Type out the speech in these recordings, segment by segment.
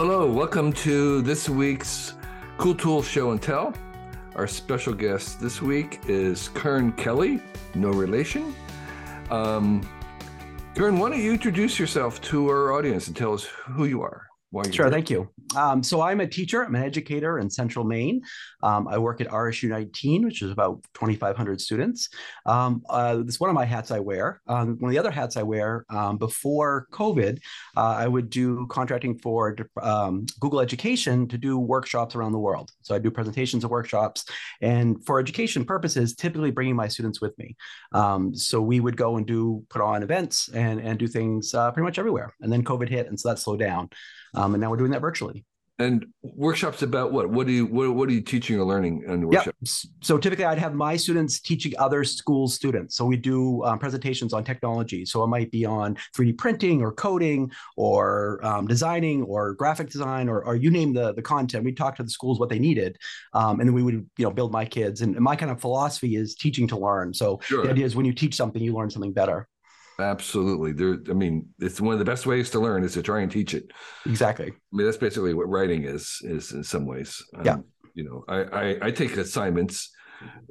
Hello, welcome to this week's Cool Tool Show and Tell. Our special guest this week is Kern Kelly, no relation. Um, Kern, why don't you introduce yourself to our audience and tell us who you are? Sure, thank you. Um, so I'm a teacher. I'm an educator in Central Maine. Um, I work at RSU 19, which is about 2,500 students. Um, uh, this one of my hats I wear. Um, one of the other hats I wear um, before COVID, uh, I would do contracting for um, Google Education to do workshops around the world. So I do presentations and workshops, and for education purposes, typically bringing my students with me. so we would go and do put on events and and do things uh, pretty much everywhere. And then COVID hit, and so that slowed down. Um, and now we're doing that virtually. And workshops about what? What do you what, what are you teaching or learning in the workshop? Yep. So typically, I'd have my students teaching other school students. So we do um, presentations on technology. So it might be on 3D printing or coding or um, designing or graphic design or, or you name the the content. We talk to the schools what they needed, um, and then we would you know build my kids. And my kind of philosophy is teaching to learn. So sure. the idea is when you teach something, you learn something better. Absolutely. There, I mean, it's one of the best ways to learn is to try and teach it. Exactly. I mean, that's basically what writing is, is in some ways. Um, yeah. You know, I, I, I take assignments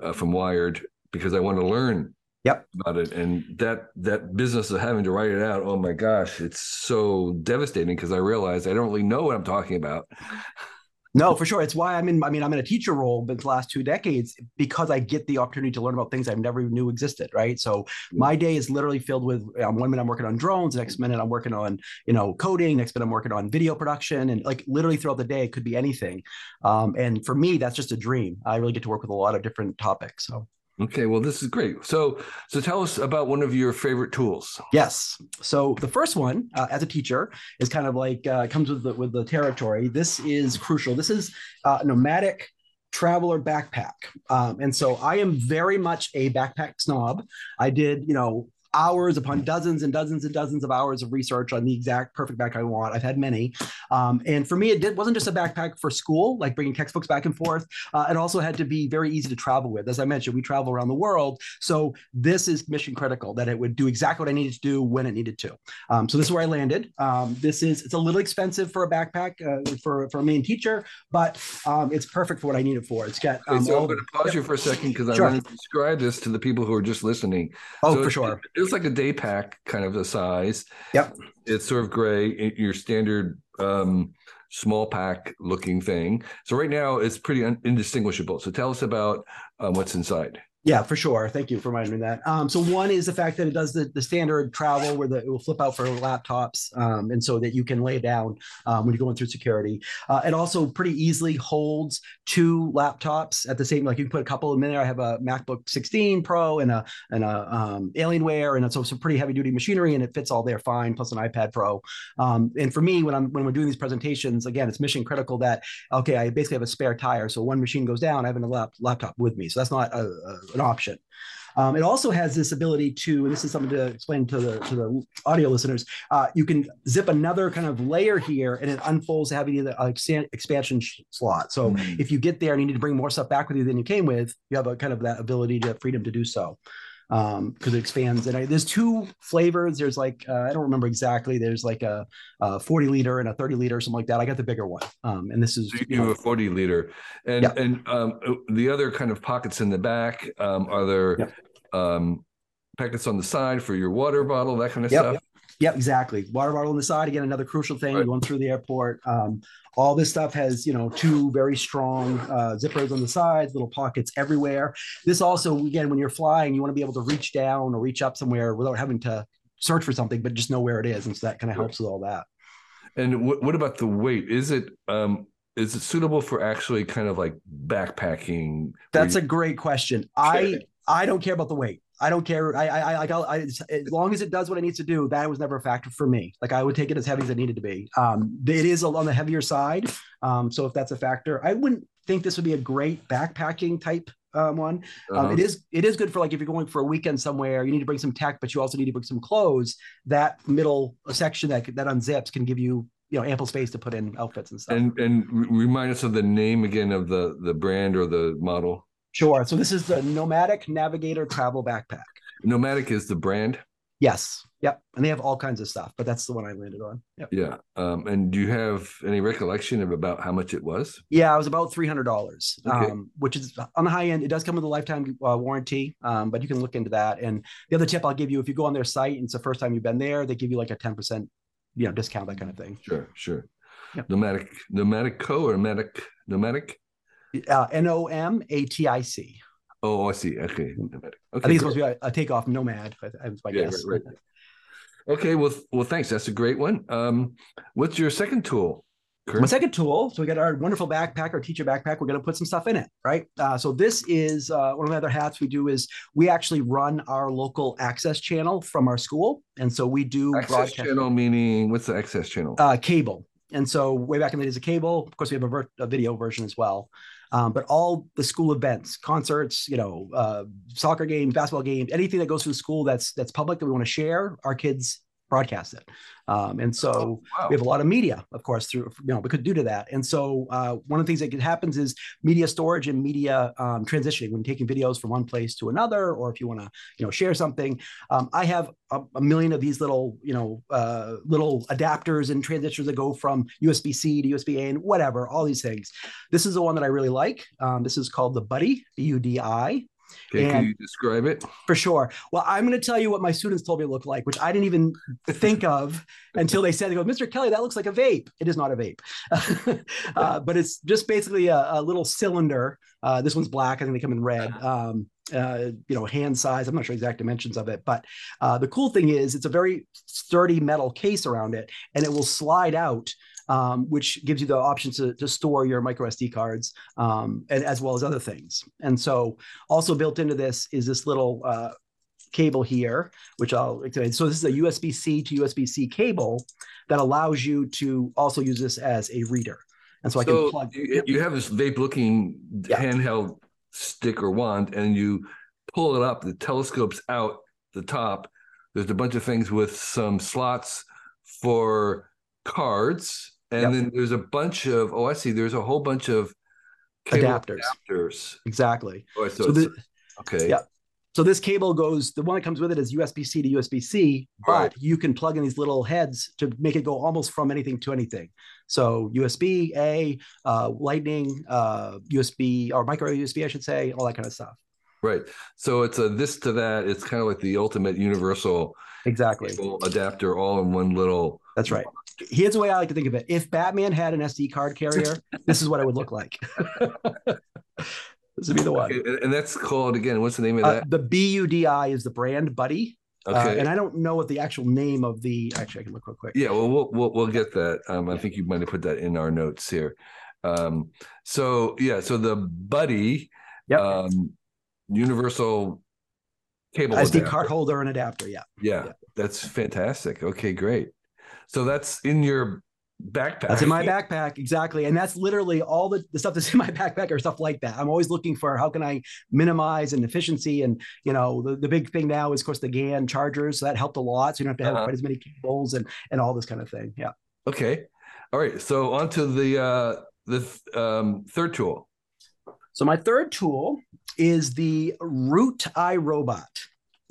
uh, from Wired because I want to learn yep. about it. And that, that business of having to write it out, oh my gosh, it's so devastating because I realize I don't really know what I'm talking about. No, for sure. It's why I'm in. I mean, I'm in a teacher role but the last two decades because I get the opportunity to learn about things I never knew existed. Right. So my day is literally filled with um, one minute I'm working on drones, next minute I'm working on you know coding, next minute I'm working on video production, and like literally throughout the day it could be anything. Um, and for me, that's just a dream. I really get to work with a lot of different topics. So. Okay, well, this is great. So, so tell us about one of your favorite tools. Yes. So the first one, uh, as a teacher, is kind of like uh, comes with the with the territory. This is crucial. This is uh, Nomatic traveler backpack, um, and so I am very much a backpack snob. I did, you know, hours upon dozens and dozens and dozens of hours of research on the exact perfect backpack I want. I've had many. Um, and for me, it did, wasn't just a backpack for school, like bringing textbooks back and forth. Uh, it also had to be very easy to travel with. As I mentioned, we travel around the world. So this is mission critical that it would do exactly what I needed to do when it needed to. Um, so this is where I landed. Um, this is, it's a little expensive for a backpack uh, for, for a Maine teacher, but um, it's perfect for what I need it for. It's got. Um, so I'm going to pause you for a second because sure. I want to describe this to the people who are just listening. Oh, so for sure it's like a day pack kind of a size. Yep. It's sort of gray, your standard um, small pack looking thing. So right now it's pretty un- indistinguishable. So tell us about um, what's inside. Yeah, for sure. Thank you for reminding me that. Um, so one is the fact that it does the, the standard travel where the, it will flip out for laptops, um, and so that you can lay down um, when you're going through security. Uh, it also pretty easily holds two laptops at the same. Like you can put a couple in there. I have a MacBook 16 Pro and a and a um, Alienware, and it's also some pretty heavy duty machinery, and it fits all there fine. Plus an iPad Pro. Um, and for me, when I'm when we're doing these presentations, again, it's mission critical that okay, I basically have a spare tire, so one machine goes down, I have a lap, laptop with me. So that's not a, a an option. Um, it also has this ability to, and this is something to explain to the to the audio listeners. Uh, you can zip another kind of layer here, and it unfolds to have the uh, expansion slot. So mm-hmm. if you get there and you need to bring more stuff back with you than you came with, you have a kind of that ability to freedom to do so um because it expands. And I, there's two flavors. There's like uh, i don't remember exactly. There's like a, a, 40 liter and a 30 liter or something like that. I got the bigger one. Um and this is so you, you know, have a 40 liter. And yeah. and um the other kind of pockets in the back um are there yeah. um packets on the side for your water bottle that kind of yep. stuff? Yep, exactly. Water bottle on the side. Again, another crucial thing right. going through the airport. Um, all this stuff has, you know, two very strong uh, zippers on the sides, little pockets everywhere. This also, again, when you're flying, you want to be able to reach down or reach up somewhere without having to search for something, but just know where it is. And so that kind of helps with all that. And what, what about the weight? Is it um, is it suitable for actually kind of like backpacking? That's you... a great question. I I don't care about the weight. I don't care. I, I, I, I, as long as it does what it needs to do, that was never a factor for me. Like I would take it as heavy as it needed to be. Um, it is on the heavier side. Um, so if that's a factor, I wouldn't think this would be a great backpacking type um, one. Um, uh-huh. it is, it is good for like if you're going for a weekend somewhere, you need to bring some tech, but you also need to bring some clothes. That middle section that that unzips can give you you know ample space to put in outfits and stuff. And and remind us of the name again of the the brand or the model. Sure. So this is the Nomatic Navigator Travel Backpack. Nomatic is the brand. Yes. Yep. And they have all kinds of stuff, but that's the one I landed on. Yep. Yeah. Um, and do you have any recollection of about how much it was? Yeah, it was about three hundred dollars, Okay. um, which is on the high end. It does come with a lifetime uh, warranty, um, but you can look into that. And the other tip I'll give you: if you go on their site and it's the first time you've been there, they give you like a ten percent, you know, discount, that kind of thing. Sure, sure. Yep. Nomadic, nomadic co or nomadic, nomadic. Uh, N O M A T I C. Oh, I see. Okay. Okay, I think it's supposed to be a, a takeoff nomad. I my Yeah, guess. right, right. Okay, well, well, thanks. That's a great one. Um, what's your second tool? Kern? My second tool, so we got our wonderful backpack, our teacher backpack. We're going to put some stuff in it, right? Uh, so this is uh, one of the other hats we do is we actually run our local access channel from our school, and so we do access broadcast channel meaning what's the access channel? uh, cable. And so way back in the days of cable, of course, we have a, ver- a video version as well. Um, but all the school events, concerts, you know, uh, soccer games, basketball games, anything that goes through the school that's that's public that we want to share, our kids broadcast it. Um, and so wow. we have a lot of media, of course, through you know, because due to that. And so uh, one of the things that happens is media storage and media um, transitioning when taking videos from one place to another, or if you want to, you know, share something. Um, I have a, a million of these little, you know, uh, little adapters and transistors that go from USB C to USB A and whatever, all these things. This is the one that I really like. Um, this is called the BUDI, B U D I. Okay, can you describe it? For sure. Well, I'm going to tell you what my students told me it looked like, which I didn't even think of until they said, "They go, Mr. Kelly, that looks like a vape." It is not a vape, uh, but it's just basically a, a little cylinder. Uh, this one's black. I think they come in red. Um, uh, you know, hand size. I'm not sure exact dimensions of it, but uh, the cool thing is it's a very sturdy metal case around it, and it will slide out. Um, which gives you the option to, to store your micro SD cards um, and as well as other things. And so also built into this is this little uh, cable here, which I'll explain. So this is a USB C to USB C cable that allows you to also use this as a reader. And so, I can plug. you, you have this vape-looking Yeah. handheld stick or wand, and you pull it up. The telescope's out the top. There's a bunch of things with some slots for cards, and Yep. then there's a bunch of oh, I see. There's a whole bunch of Adapters. adapters. Exactly. Oh, so, So the, okay. Yeah. So this cable goes, the one that comes with it is USB C to USB C, but you can plug in these little heads to make it go almost from anything to anything. So USB A, uh, Lightning, uh, USB or micro USB, I should say, all that kind of stuff. Right. So it's a this to that. It's kind of like the ultimate universal Exactly. adapter, all in one little. That's right. Here's the way I like to think of it. If Batman had an SD card carrier, this is what it would look like. this would be the one. Okay, and, that's called again. What's the name of Uh, that? the BUDI is the brand BUDI. Uh, Okay. and I don't know what the actual name of the, actually, I can look real quick. Yeah, well, we'll we'll, we'll get that. Um, I think you might have put that in our notes here. Um, so yeah, so the BUDI, Yep. um, universal cable SD adapter. card holder and adapter. Yeah. Yeah, Yeah. that's fantastic. Okay, great. So that's in your backpack. That's in my backpack. Exactly. And that's literally all the, the stuff that's in my backpack or stuff like that. I'm always looking for how can I minimize and efficiency. And, you know, the, the big thing now is, of course, the GAN chargers. So that helped a lot. So you don't have to have Uh-huh. quite as many cables and, and all this kind of thing. Yeah. Okay. All right. So on to the uh, the th- um, third tool. So my third tool is the Root iRobot.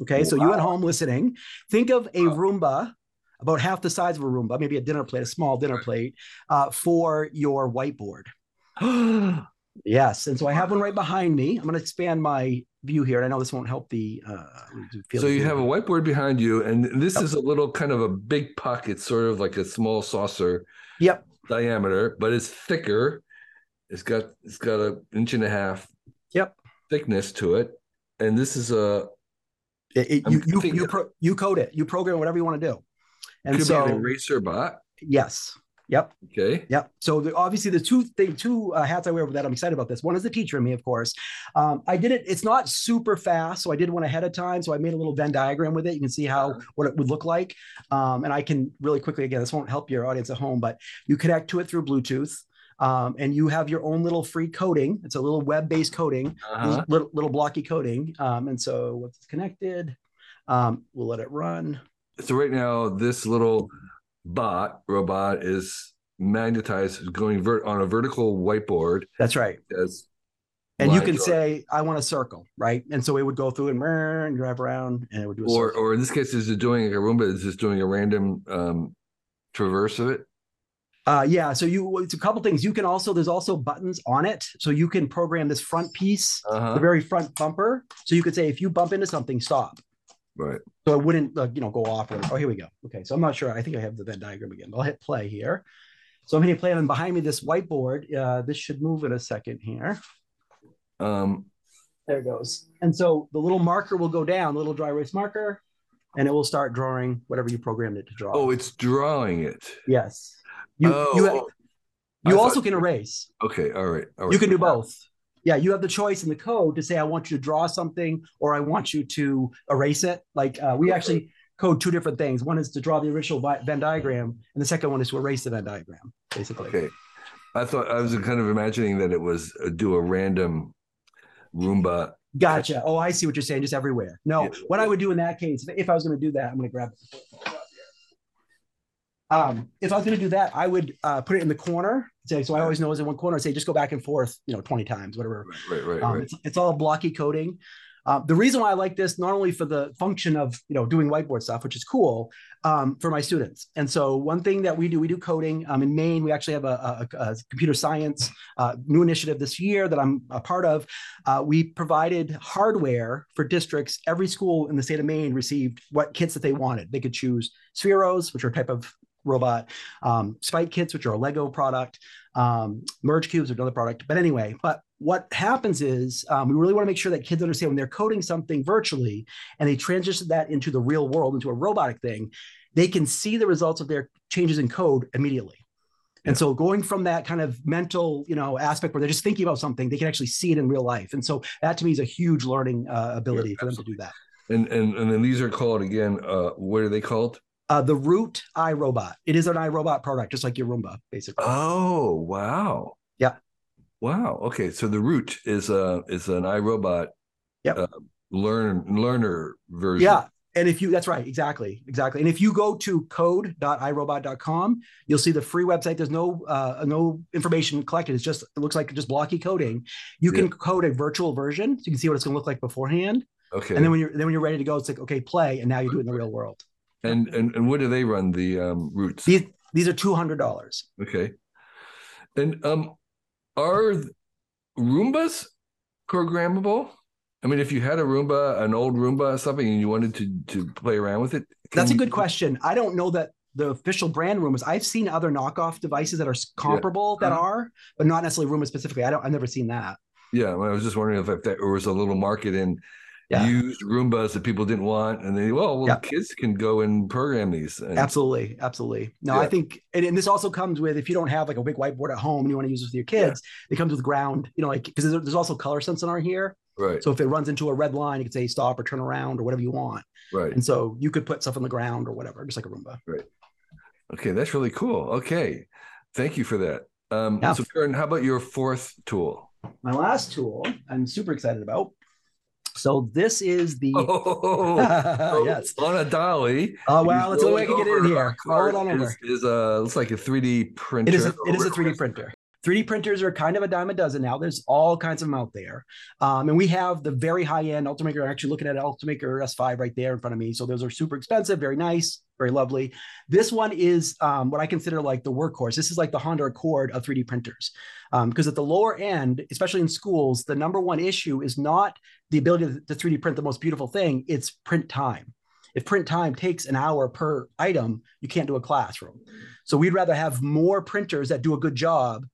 Okay, so you at home listening, think of a Wow. Roomba about half the size of a Roomba, maybe a dinner plate, a small dinner plate, uh, for your whiteboard. Yes, and so I have one right behind me. I'm going to expand my view here, and I know this won't help the. Uh, so you have a whiteboard behind you, and this Yep. is a little kind of a big pocket, sort of like a small saucer Yep. diameter, but it's thicker. It's got it's got an inch and a half Yep. thickness to it, and this is a It- it- you you you, pro, you code it. You program whatever you want to do. And could be so an eraser bot. yes, yep. Okay, Yep. So the, obviously, the two thing, two uh, hats I wear that I'm excited about this. One is the teacher in me, of course. Um, I did it. It's not super fast, so I did one ahead of time. So I made a little Venn diagram with it. You can see how what it would look like. Um, and I can really quickly again. This won't help your audience at home, but you connect to it through Bluetooth. Um, and you have your own little free coding. It's a little web-based coding, uh-huh. little, little blocky coding. Um, and so once it's connected, um, we'll let it run. So right now this little bot robot is magnetized, going vert on a vertical whiteboard. That's right. As And you can drawing. say, I want a circle, right? And so it would go through and, and drive around and it would do a or circle. or in this case, is it doing like a Roomba? Is just doing a random um, traverse of it? Uh, yeah, so you it's a couple things. You can also there's also buttons on it, so you can program this front piece, Uh-huh. the very front bumper. So you could say if you bump into something, stop. Right. So I wouldn't uh, you know go off. Or, oh, here we go. Okay, so I'm not sure. I think I have the Venn diagram again. I'll hit play here. So I'm hitting play, and behind me this whiteboard. Uh, this should move in a second here. Um, There it goes. And so the little marker will go down, the little dry erase marker, and it will start drawing whatever you programmed it to draw. oh, it's drawing it. yes. You oh, you I you thought- also can erase. Okay. All right. All right. You can do both. Yeah, you have the choice in the code to say I want you to draw something or I want you to erase it. Like uh, we actually code two different things. One is to draw the original Venn diagram, and the second one is to erase the Venn diagram, basically. Okay. I thought I was kind of imagining that it was uh, do a random Roomba. Gotcha. Oh, I see what you're saying. Just everywhere. No, Yeah. what I would do in that case, if I was going to do that, I'm going to grab it. Um, if I was going to do that, I would uh, put it in the corner. Say, so I always know it's in one corner. Say, just go back and forth, you know, 20 times, whatever. Right. Right. Right. Um, right. it's, it's all blocky coding. Uh, the reason why I like this, not only for the function of you know doing whiteboard stuff, which is cool um, for my students. And so one thing that we do, we do coding. Um, in Maine, we actually have a, a, a computer science uh, new initiative this year that I'm a part of. Uh, we provided hardware for districts. Every school in the state of Maine received what kits that they wanted. They could choose Spheros, which are a type of robot, um, Spike kits, which are a Lego product, um, Merge cubes, are another product. But anyway, but what happens is um, we really want to make sure that kids understand when they're coding something virtually and they transition that into the real world, into a robotic thing, they can see the results of their changes in code immediately. And Yeah. so going from that kind of mental, you know, aspect where they're just thinking about something, they can actually see it in real life. And so that to me is a huge learning uh, ability Yeah, for them to do that. And and and then these are called again. Uh, what are they called? Uh, the Root iRobot. It is an iRobot product, just like your Roomba, basically. Oh wow. Yeah. Wow. Okay. So the root is a is an iRobot. Yep. Uh, learn learner version. Yeah. And if you, that's right, exactly, exactly. And if you go to code.irobot.com, you'll see the free website. There's no uh, no information collected. It's just it looks like just blocky coding. You can code a virtual version, so you can see what it's going to look like beforehand. Okay. And then when you're then when you're ready to go, it's like okay, play, and now you do it in the real world. And and and what do they run the um roots? These these are two hundred dollars. Okay. And um, are Roombas programmable? I mean, if you had a Roomba, an old Roomba or something, and you wanted to to play around with it, That's a good question. I don't know that the official brand Roombas. I've seen other knockoff devices that are comparable that Uh-huh. are, but not necessarily Roomba specifically. I don't. I've never seen that. Yeah, I was just wondering if, if there was a little market in Yeah. used Roombas that people didn't want, and they well, well, Yeah. kids can go and program these. And, Absolutely, absolutely. No, I think, and, and this also comes with if you don't have like a big whiteboard at home and you want to use it with your kids, it comes with ground. You know, like because there's, there's also color sensor here, Right, so if it runs into a red line, you can say stop or turn around or whatever you want, right. and so you could put stuff on the ground or whatever, just like a Roomba. Right. Okay, that's really cool. Okay, thank you for that. Um, Yeah. So, Kern, how about your fourth tool? My last tool, I'm super excited about. So this is the Oh, yes. Oh, on a dolly. Oh wow, that's the only way I can get in here. Roll it on over. Is, is a looks like a 3D printer. It is a, it is a 3D printer. 3D printers are kind of a dime a dozen now. There's all kinds of them out there. Um, and we have the very high end Ultimaker. I'm actually looking at Ultimaker S5 right there in front of me. So those are super expensive, very nice, very lovely. This one is um, what I consider like the workhorse. This is like the Honda Accord of 3D printers. Because at the lower end, especially in schools, the number one issue is not the ability to 3D print the most beautiful thing, it's print time. If print time takes an hour per item, you can't do a classroom. So we'd rather have more printers that do a good job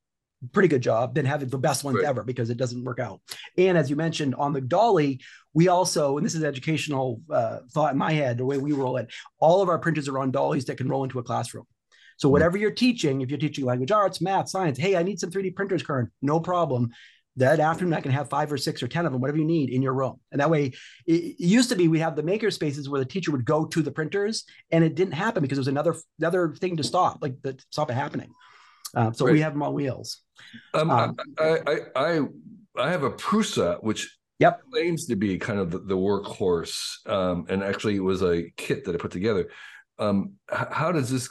pretty good job than having the best ones Right. ever because it doesn't work out. And as you mentioned on the dolly, we also, and this is educational uh, thought in my head, the way we roll it, all of our printers are on dollies that can roll into a classroom. So Hmm. whatever you're teaching, if you're teaching language arts, math, science, hey, I need some 3D printers, Kern, no problem. That afternoon, I can have five or six or 10 of them, whatever you need in your room. And that way, it, used to be we have the maker spaces where the teacher would go to the printers and it didn't happen because there was another, another thing to stop, like that stop it happening. Uh, so we have them on wheels. Um, Um, I, I, I, I have a Prusa, which Yep. claims to be kind of the, the workhorse, um, and actually it was a kit that I put together. Um, how does this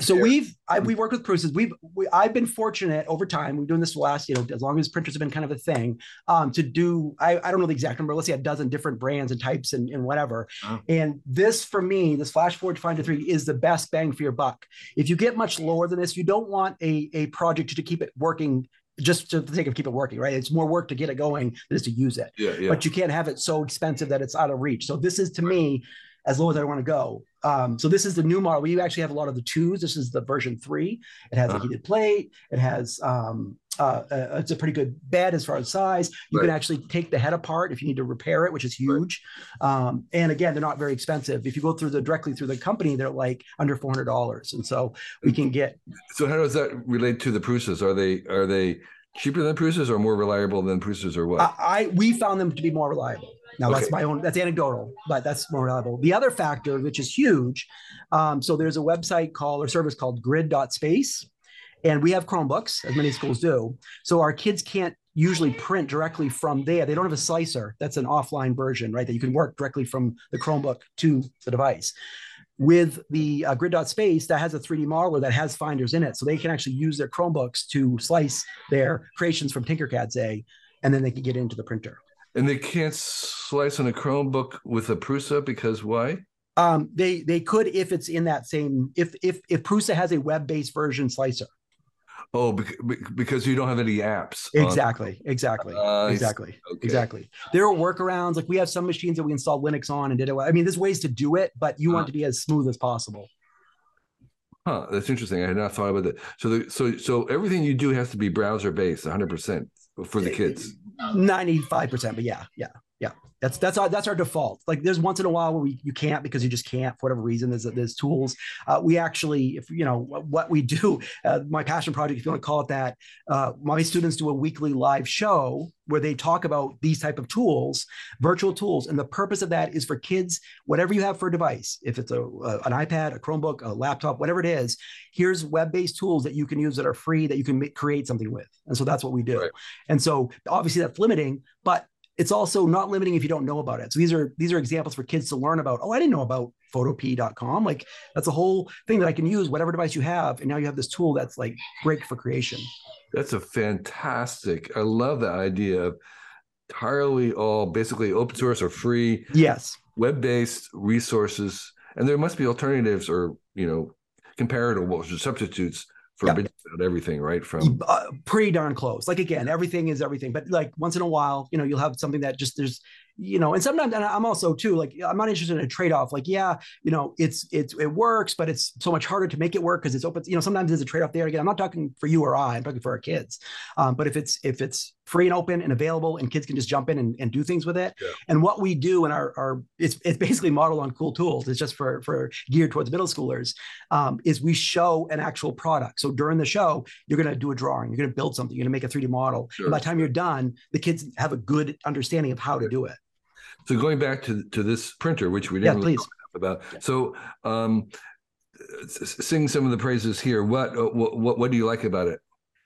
so we've I, we worked with Prusa's. We've we, I've been fortunate over time. We've been doing this last you know as long as printers have been kind of a thing um, to do. I, I don't know the exact number. Let's say a dozen different brands and types and, and whatever. Oh. And this for me, this Flash Forge Finder three is the best bang for your buck. If you get much lower than this, you don't want a a project to, to keep it working just to the sake of keep it working, right? It's more work to get it going than it is to use it. Yeah, yeah. But you can't have it so expensive that it's out of reach. So this is to me as low as I want to go. Um, so this is the new model. We actually have a lot of the twos. This is the version three. It has uh-huh. a heated plate. It has um, uh, uh, it's a pretty good bed as far as size. You right. can actually take the head apart if you need to repair it, which is huge. Right. Um, and again, they're not very expensive. If you go through the directly through the company, they're like under four hundred dollars, and so we can get. So how does that relate to the Prusas? Are they are they cheaper than Prusas or more reliable than Prusas or what? I, I we found them to be more reliable. Now okay. that's my own that's anecdotal, but that's more reliable. The other factor, which is huge, um, so there's a website called or service called grid.space. And we have Chromebooks, as many schools do. So our kids can't usually print directly from there. They don't have a slicer. That's an offline version, right? That you can work directly from the Chromebook to the device with the uh, grid.space that has a 3D modeler that has finders in it. So they can actually use their Chromebooks to slice their creations from Tinkercad, say, and then they can get into the printer. And they can't slice on a Chromebook with a Prusa because why? Um, they they could if it's in that same if if if Prusa has a web-based version slicer. Oh, because you don't have any apps. Exactly, exactly, uh, exactly, okay. exactly. There are workarounds. Like we have some machines that we install Linux on and did it. I mean, there's ways to do it, but you want to be as smooth as possible. Huh, that's interesting. I had not thought about that. So, the, so, so everything you do has to be browser based, 100 percent for the kids. 95 percent, but yeah, yeah. Yeah, that's that's our that's our default. Like there's once in a while where we you can't because you just can't for whatever reason. There's there's tools. Uh, we actually, if you know what we do, uh, my passion project, if you want to call it that, uh, my students do a weekly live show where they talk about these type of tools, virtual tools, and the purpose of that is for kids, whatever you have for a device, if it's a, a an iPad, a Chromebook, a laptop, whatever it is, here's web-based tools that you can use that are free that you can make, create something with, and so that's what we do. Right. And so obviously that's limiting, but it's also not limiting if you don't know about it. So these are these are examples for kids to learn about. Oh, I didn't know about photopea.com. Like that's a whole thing that I can use whatever device you have, and now you have this tool that's like great for creation. That's a fantastic. I love the idea of entirely all basically open source or free. Yes. Web-based resources, and there must be alternatives or you know comparable substitutes yep. everything, right? From uh, pretty darn close. Like again, everything is everything, but like once in a while, you know, you'll have something that just there's you know, and sometimes and I'm also too like I'm not interested in a trade off. Like, yeah, you know, it's it's it works, but it's so much harder to make it work because it's open. You know, sometimes there's a trade off there. Again, I'm not talking for you or I. I'm talking for our kids. Um, but if it's if it's free and open and available, and kids can just jump in and, and do things with it. Yeah. And what we do in our our it's it's basically modeled on cool tools. It's just for for geared towards middle schoolers. Um, is we show an actual product. So during the show, you're going to do a drawing. You're going to build something. You're going to make a 3D model. Sure. And by the time you're done, the kids have a good understanding of how to do it. So going back to to this printer, which we didn't yeah, really talk about. Yeah. So um, sing some of the praises here. What, uh, what what what do you like about it?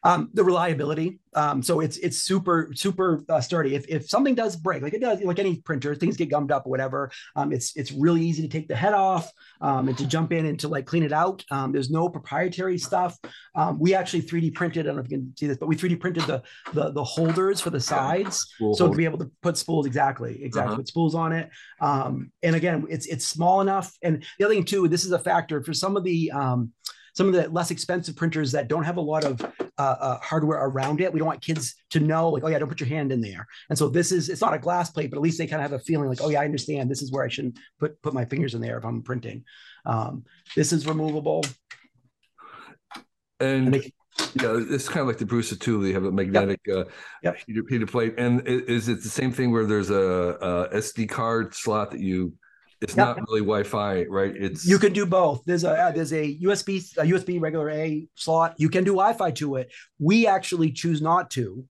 Um, the reliability. Um, so it's it's super super uh, sturdy. If, if something does break, like it does, like any printer, things get gummed up or whatever. Um, it's it's really easy to take the head off um, and to jump in and to like clean it out. Um, there's no proprietary stuff. Um, we actually 3D printed. I don't know if you can see this, but we 3D printed the the, the holders for the sides, Spool so to be able to put spools exactly exactly uh-huh. put spools on it. Um, and again, it's it's small enough. And the other thing too, this is a factor for some of the um, some of the less expensive printers that don't have a lot of uh, uh, hardware around it. We don't want kids to know, like, oh yeah, don't put your hand in there. And so this is it's not a glass plate, but at least they kind of have a feeling like, oh yeah, I understand. This is where I shouldn't put put my fingers in there if I'm printing. Um, this is removable. And, and you it's kind of like the Prusa tool. They have a magnetic yep. Uh, yep. Heater, heater plate. And is it the same thing where there's a, a SD card slot that you it's yep. not really Wi-Fi, right? It's you can do both. There's a uh, there's a USB a USB regular A slot. You can do Wi-Fi to it. We actually choose not to.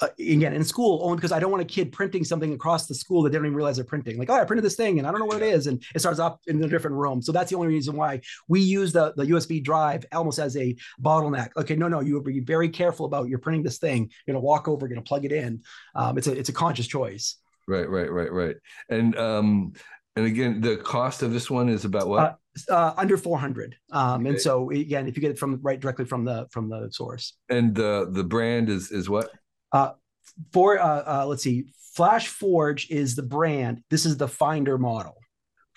Uh, again, in school, only because I don't want a kid printing something across the school that they don't even realize they're printing. Like, oh, I printed this thing and I don't know what it is, and it starts up in a different room. So that's the only reason why we use the the USB drive almost as a bottleneck. Okay, no, no, you would be very careful about you're printing this thing. You're gonna walk over, you're gonna plug it in. Um, it's a it's a conscious choice. Right, right, right, right. And um, and again, the cost of this one is about what? Uh, uh, under 400 um, Okay. and so again if you get it from right directly from the from the source And the the brand is is what? Uh, for uh, uh, let's see flash forge is the brand this is the finder model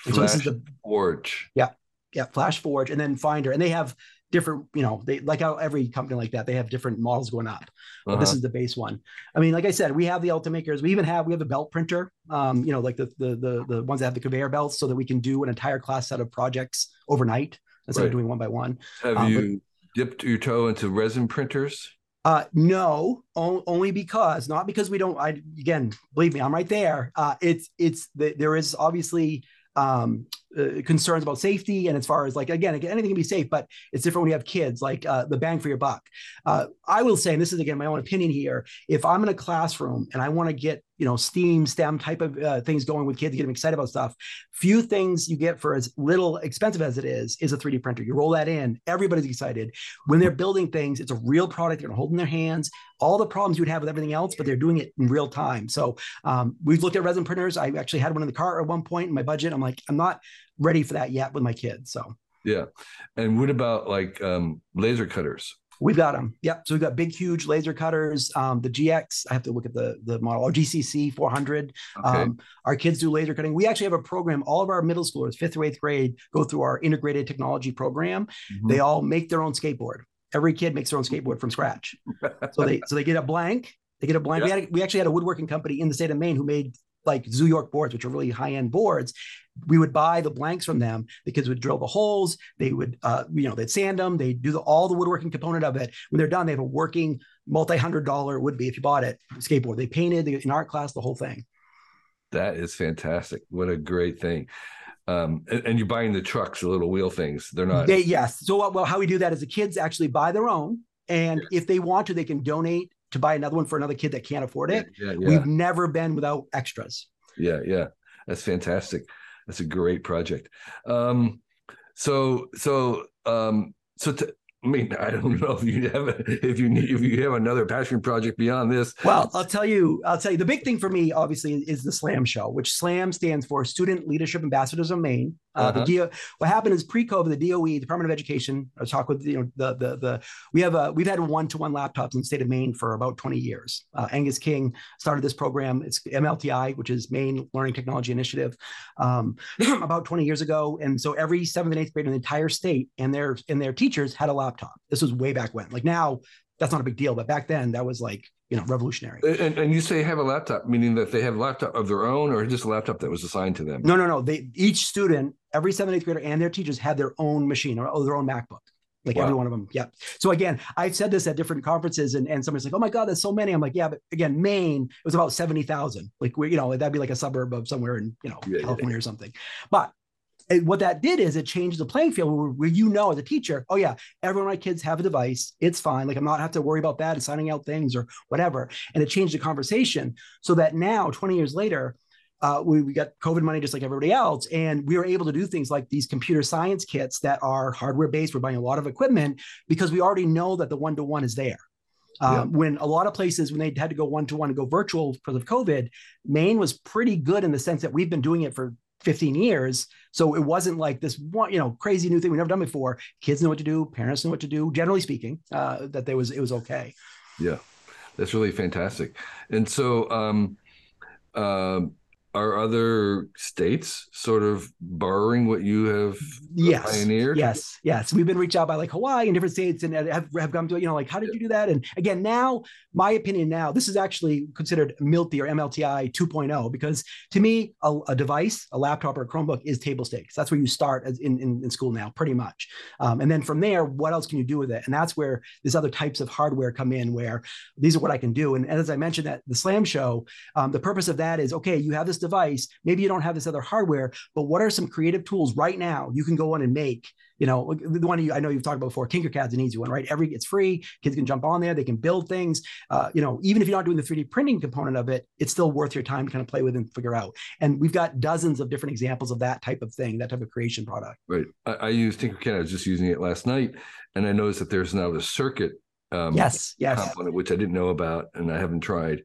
and so this is Flash the Forge. Yeah, yeah flash forge and then finder and they have different you know they like how every company like that they have different models going up but this Uh-huh. is the base one i mean like i said we have the ultimakers we even have we have a belt printer um you know like the the the, the ones that have the conveyor belts so that we can do an entire class set of projects overnight instead Right. of doing one by one Have um, but- you dipped your toe into resin printers? Uh, no, only because not because we don't. I again, believe me, I'm right there. Uh, it's it's the, there is obviously um, uh, concerns about safety and as far as like again, anything can be safe, but it's different when you have kids. Like uh, the bang for your buck. Uh, I will say, and this is again my own opinion here. If I'm in a classroom and I want to get you know STEAM, STEM type of uh, things going with kids, get them excited about stuff. Few things you get for as little expensive as it is is a 3D printer. You roll that in, everybody's excited when they're building things, it's a real product they're going to hold in their hands. All the problems you'd have with everything else, but they're doing it in real time. So um, we've looked at resin printers. I actually had one in the car at one point in my budget. I'm like, I'm not ready for that yet with my kids. So Yeah. And what about like um, laser cutters? we've got them. Yep. So we've got big, huge laser cutters. Um, the GX, I have to look at the the model, or GCC 400. Okay. Um, our kids do laser cutting. We actually have a program. All of our middle schoolers, fifth or eighth grade, go through our integrated technology program. Mhm. They all make their own skateboard. Every kid makes their own skateboard from scratch. So they so they get a blank. They get a blank. We, had, we actually had a woodworking company in the state of Maine who made like Zoo York boards, which are really high end boards. We would buy the blanks from them. The kids would drill the holes. They would, uh, you know, they'd sand them. They do the, all the woodworking component of it. When they're done, they have a working multi hundred dollar would be if you bought it skateboard. They painted they, in art class the whole thing. That is fantastic. What a great thing. Um, and, and you're buying the trucks, the little wheel things. They're not. They, yes. So well, how we do that is the kids actually buy their own, and if they want to, they can donate to buy another one for another kid that can't afford it. yeah, yeah, We've never been without extras. yeah, yeah. That's fantastic. That's a great project. Um, so, so, um, so, to, I mean, I don't know if you have a, if you need if you have another passion project beyond this. Well, I'll tell you, I'll tell you, the big thing for me, obviously, is the SLAM show, which SLAM stands for Student Leadership Ambassadors of Maine. Uh, Uh-huh. The DO, what happened is pre-COVID, the DOE, Department of Education, I talking with you know the the the we have a we've had one-to-one laptops in the state of Maine for about 20 years. Uh, Angus King started this program. It's MLTI, which is Maine Learning Technology Initiative, um, about 20 years ago. And so every seventh and eighth grade in the entire state and their and their teachers had a laptop. This was way back when. Like now, that's not a big deal, but back then that was like you know revolutionary. And, and you say have a laptop, meaning that they have a laptop of their own, or just a laptop that was assigned to them. No, no, no. They each student, every seventh, eighth grader, and their teachers had their own machine or oh, their own MacBook. Like Wow. every one of them. Yeah. So again, I've said this at different conferences, and, and somebody's like, "Oh my God, there's so many." I'm like, "Yeah, but again, Maine it was about seventy thousand. Like we, you know, that'd be like a suburb of somewhere in you know Yeah, yeah, California or something." But it- what that did is it changed the playing field where, where you know as a teacher, oh yeah, every one of my kids have a device. It's fine. Like I'm not have to worry about that and signing out things or whatever. And it changed the conversation so that now, 20 years later, uh, we, we got COVID money just like everybody else. And we were able to do things like these computer science kits that are hardware based. We're buying a lot of equipment because we already know that the one to one is there. Um, When a lot of places, when they had to go one to one and go virtual because of COVID, Maine was pretty good in the sense that we've been doing it for 15 years. So it wasn't like this one, you know, crazy new thing we've never done before. Kids know what to do, parents know what to do. Generally speaking, uh, that there was it was okay. Yeah, that's really fantastic. And so, um, um, are other states sort of borrowing what you have Yes. pioneered? Yes, yes. We've been reached out by like Hawaii and different states and have, have come to, you know, like, how did you do that? And again, now, my opinion now, this is actually considered MILTI or MLTI 2.0 because to me, a, a device, a laptop or a Chromebook is table stakes. That's where you start in, in, in school now, pretty much. Um, and then from there, what else can you do with it? And that's where these other types of hardware come in, where these are what I can do. And, as I mentioned at the Slam show, um, the purpose of that is okay, you have this device, maybe you don't have this other hardware, but what are some creative tools right now you can go on and make? You know, the one you, I know you've talked about before, Tinkercad's an easy one, right? Every it's free, kids can jump on there, they can build things. Uh, you know, even if you're not doing the 3D printing component of it, it's still worth your time to kind of play with and figure out. And we've got dozens of different examples of that type of thing, that type of creation product. Right. I, I use Tinkercad. I was just using it last night, and I noticed that there's now the circuit um, yes, yes. component, which I didn't know about, and I haven't tried.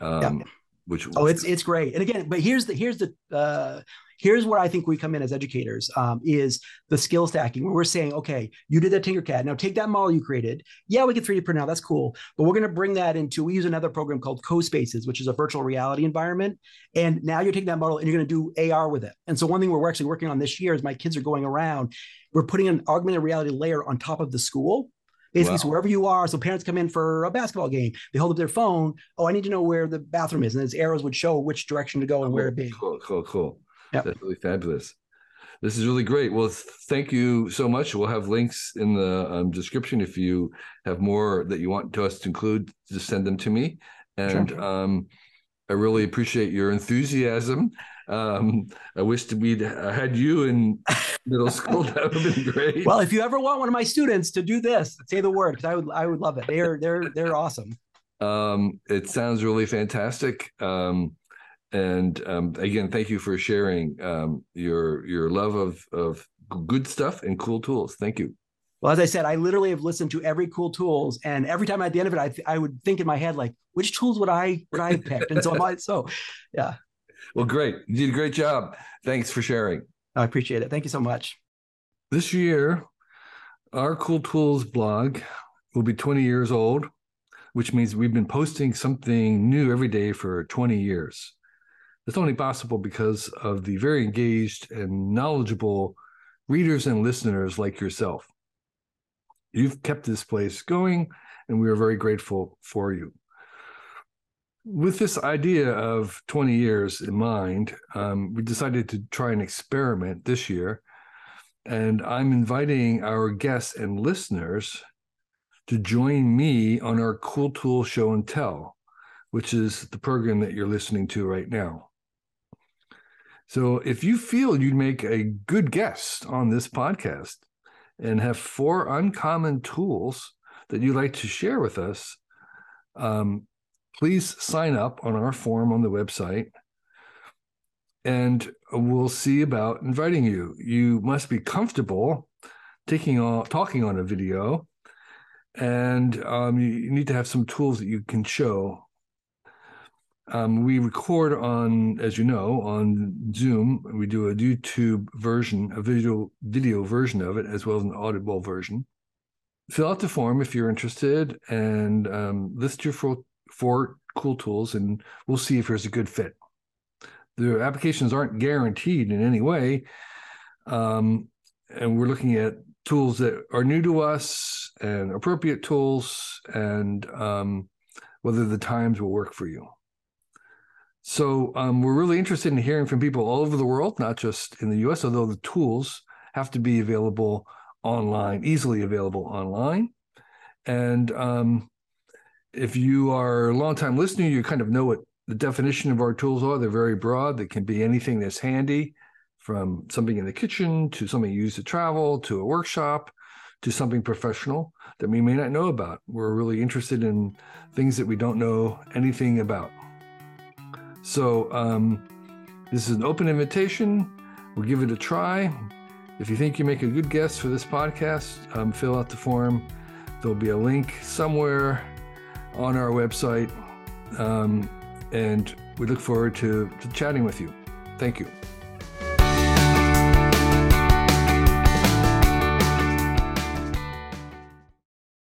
Um, Which Oh, it's it's great. And again, but here's the here's the uh here's where I think we come in as educators um, is the skill stacking, where we're saying, okay, you did that Tinkercad. Now take that model you created. Yeah, we can 3D print now. That's cool. But we're going to bring that into, we use another program called CoSpaces, which is a virtual reality environment. And now you're taking that model and you're going to do AR with it. And so one thing we're actually working on this year is my kids are going around, we're putting an augmented reality layer on top of the school Basically, wow. so wherever you are, so parents come in for a basketball game, they hold up their phone. Oh, I need to know where the bathroom is, and its arrows would show which direction to go and where to be. Cool, cool, cool. Yep. That's really fabulous. This is really great. Well, thank you so much. We'll have links in the um, description if you have more that you want to us to include. Just send them to me, and sure. um, I really appreciate your enthusiasm. Um, I wish we'd had you in middle school. That would have been great. Well, if you ever want one of my students to do this, say the word because I would I would love it. They're they're they're awesome. Um, it sounds really fantastic. Um, and um, again, thank you for sharing um, your your love of of good stuff and cool tools. Thank you. Well, as I said, I literally have listened to every cool tools, and every time at the end of it, I, th- I would think in my head like, which tools would I would I picked? And so I so, yeah. Well, great. You did a great job. Thanks for sharing. I appreciate it. Thank you so much. This year, our Cool Tools blog will be 20 years old, which means we've been posting something new every day for 20 years. It's only possible because of the very engaged and knowledgeable readers and listeners like yourself. You've kept this place going, and we are very grateful for you. With this idea of 20 years in mind, um, we decided to try an experiment this year. And I'm inviting our guests and listeners to join me on our Cool Tool Show and Tell, which is the program that you're listening to right now. So if you feel you'd make a good guest on this podcast, and have four uncommon tools that you'd like to share with us, um, please sign up on our form on the website and we'll see about inviting you. You must be comfortable taking on talking on a video, and um, you need to have some tools that you can show um, we record on, as you know, on Zoom. We do a YouTube version, a video video version of it, as well as an audible version. Fill out the form if you're interested, and um, list your four, four cool tools, and we'll see if there's a good fit. The applications aren't guaranteed in any way, um, and we're looking at tools that are new to us and appropriate tools, and um, whether the times will work for you. So um, we're really interested in hearing from people all over the world, not just in the U.S. Although the tools have to be available online, easily available online. And um, if you are a long-time listener, you kind of know what the definition of our tools are. They're very broad. They can be anything that's handy, from something in the kitchen to something you use to travel to a workshop to something professional that we may not know about. We're really interested in things that we don't know anything about. So um, this is an open invitation. We'll give it a try. If you think you make a good guess for this podcast, um, fill out the form. There'll be a link somewhere on our website. Um, and we look forward to, to chatting with you. Thank you.